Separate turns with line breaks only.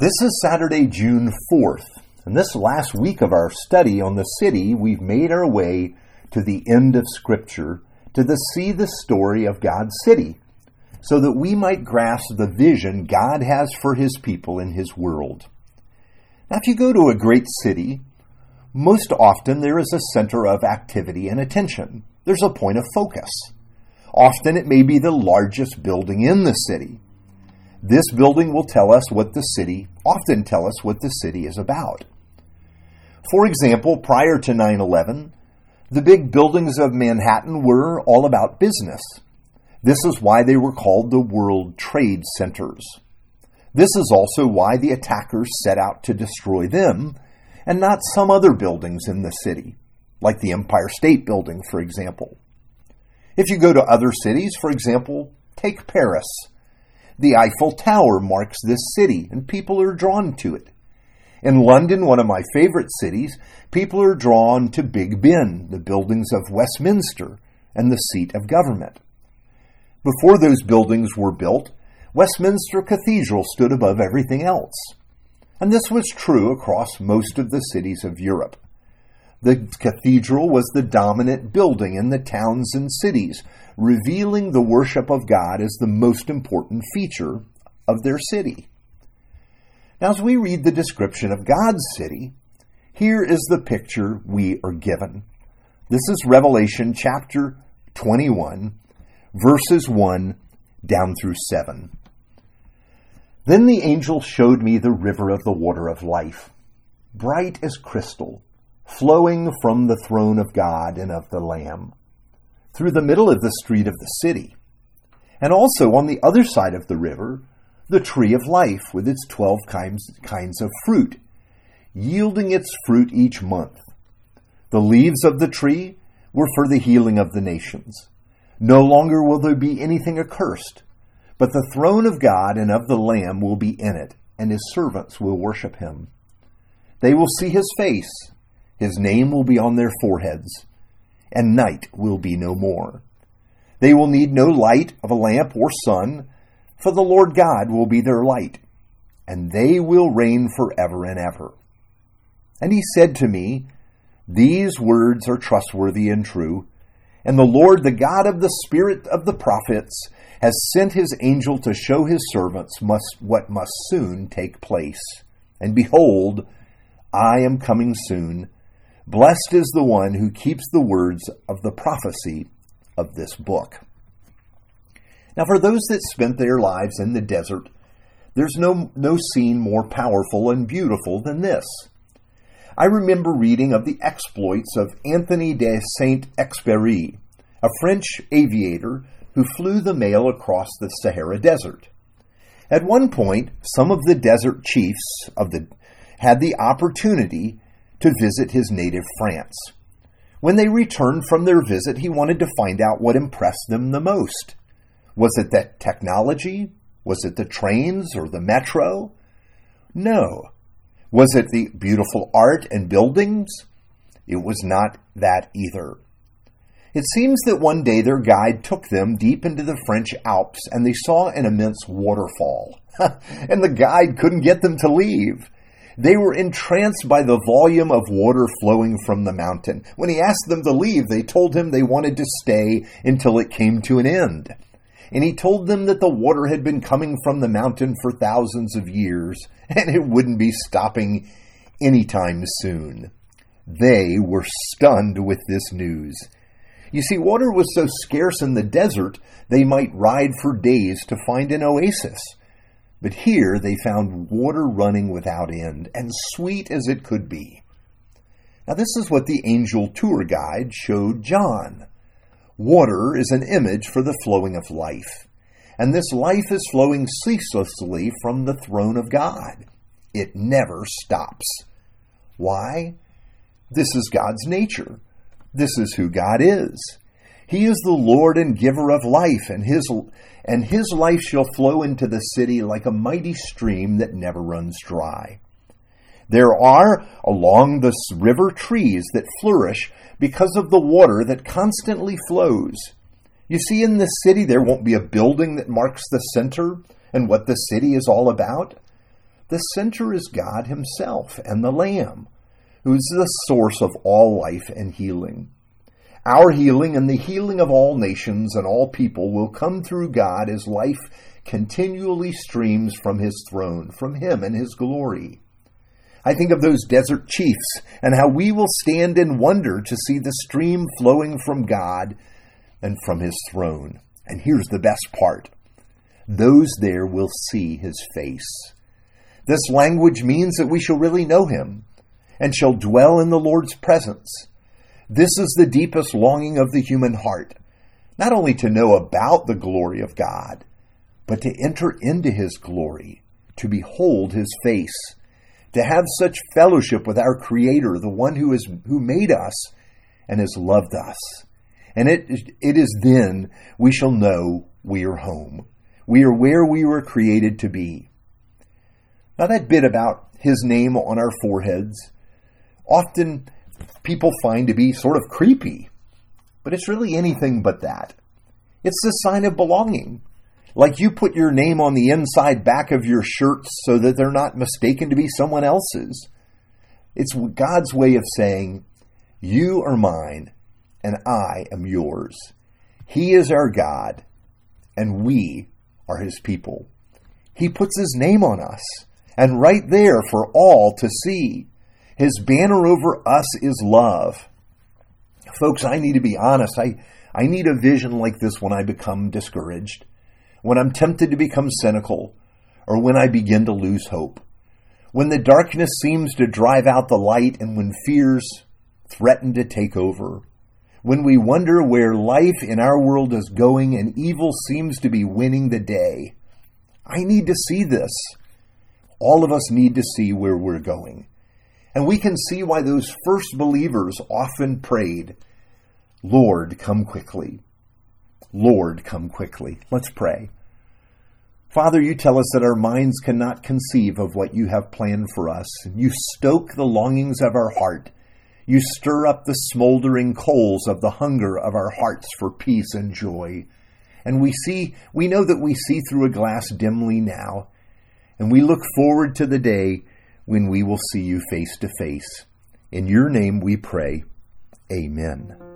This is Saturday, June 4th, and this last week of our study on the city, we've made our way to the end of Scripture to the, see the story of God's city, so that we might grasp the vision God has for His people in His world. Now, if you go to a great city, most often there is a center of activity and attention. There's a point of focus. Often it may be the largest building in the city. This building will tell us what the city, often tell us what the city is about. For example, prior to 9 11, the big buildings of Manhattan were all about business. This is why they were called the World Trade Centers. This is also why the attackers set out to destroy them and not some other buildings in the city, like the Empire State Building, for example. If you go to other cities, for example, take Paris. The Eiffel Tower marks this city, and people are drawn to it. In London, one of my favorite cities, people are drawn to Big Ben, the buildings of Westminster, and the seat of government. Before those buildings were built, Westminster Cathedral stood above everything else. And this was true across most of the cities of Europe. The cathedral was the dominant building in the towns and cities, revealing the worship of God as the most important feature of their city. Now, as we read the description of God's city, here is the picture we are given. This is Revelation chapter 21, verses 1 down through 7. Then the angel showed me the river of the water of life, bright as crystal flowing from the throne of God and of the Lamb, through the middle of the street of the city. And also on the other side of the river, the tree of life with its twelve kinds, kinds of fruit, yielding its fruit each month. The leaves of the tree were for the healing of the nations. No longer will there be anything accursed, but the throne of God and of the Lamb will be in it, and his servants will worship him. They will see his face his name will be on their foreheads, and night will be no more. They will need no light of a lamp or sun, for the Lord God will be their light, and they will reign forever and ever. And he said to me, These words are trustworthy and true, and the Lord, the God of the Spirit of the prophets, has sent his angel to show his servants must, what must soon take place. And behold, I am coming soon Blessed is the one who keeps the words of the prophecy of this book. Now, for those that spent their lives in the desert, there's no, no scene more powerful and beautiful than this. I remember reading of the exploits of Anthony de Saint Exupéry, a French aviator who flew the mail across the Sahara Desert. At one point, some of the desert chiefs of the had the opportunity to visit his native France. When they returned from their visit, he wanted to find out what impressed them the most. Was it that technology? Was it the trains or the metro? No. Was it the beautiful art and buildings? It was not that either. It seems that one day their guide took them deep into the French Alps and they saw an immense waterfall. and the guide couldn't get them to leave. They were entranced by the volume of water flowing from the mountain. When he asked them to leave, they told him they wanted to stay until it came to an end. And he told them that the water had been coming from the mountain for thousands of years, and it wouldn't be stopping anytime soon. They were stunned with this news. You see, water was so scarce in the desert, they might ride for days to find an oasis. But here they found water running without end, and sweet as it could be. Now, this is what the angel tour guide showed John. Water is an image for the flowing of life, and this life is flowing ceaselessly from the throne of God. It never stops. Why? This is God's nature. This is who God is. He is the Lord and giver of life, and his and his life shall flow into the city like a mighty stream that never runs dry. There are along this river trees that flourish because of the water that constantly flows. You see, in this city, there won't be a building that marks the center and what the city is all about. the center is God Himself and the Lamb, who is the source of all life and healing. Our healing and the healing of all nations and all people will come through God as life continually streams from His throne, from Him and His glory. I think of those desert chiefs and how we will stand in wonder to see the stream flowing from God and from His throne. And here's the best part those there will see His face. This language means that we shall really know Him and shall dwell in the Lord's presence. This is the deepest longing of the human heart, not only to know about the glory of God, but to enter into his glory, to behold his face, to have such fellowship with our Creator, the one who is who made us and has loved us. And it, it is then we shall know we are home. We are where we were created to be. Now, that bit about his name on our foreheads often people find to be sort of creepy. But it's really anything but that. It's the sign of belonging. Like you put your name on the inside back of your shirt so that they're not mistaken to be someone else's. It's God's way of saying, You are mine, and I am yours. He is our God, and we are his people. He puts his name on us, and right there for all to see. His banner over us is love. Folks, I need to be honest. I, I need a vision like this when I become discouraged, when I'm tempted to become cynical, or when I begin to lose hope. When the darkness seems to drive out the light and when fears threaten to take over. When we wonder where life in our world is going and evil seems to be winning the day. I need to see this. All of us need to see where we're going. And we can see why those first believers often prayed, Lord, come quickly. Lord, come quickly. Let's pray. Father, you tell us that our minds cannot conceive of what you have planned for us. You stoke the longings of our heart. You stir up the smoldering coals of the hunger of our hearts for peace and joy. And we see, we know that we see through a glass dimly now. And we look forward to the day when we will see you face to face. In your name we pray. Amen.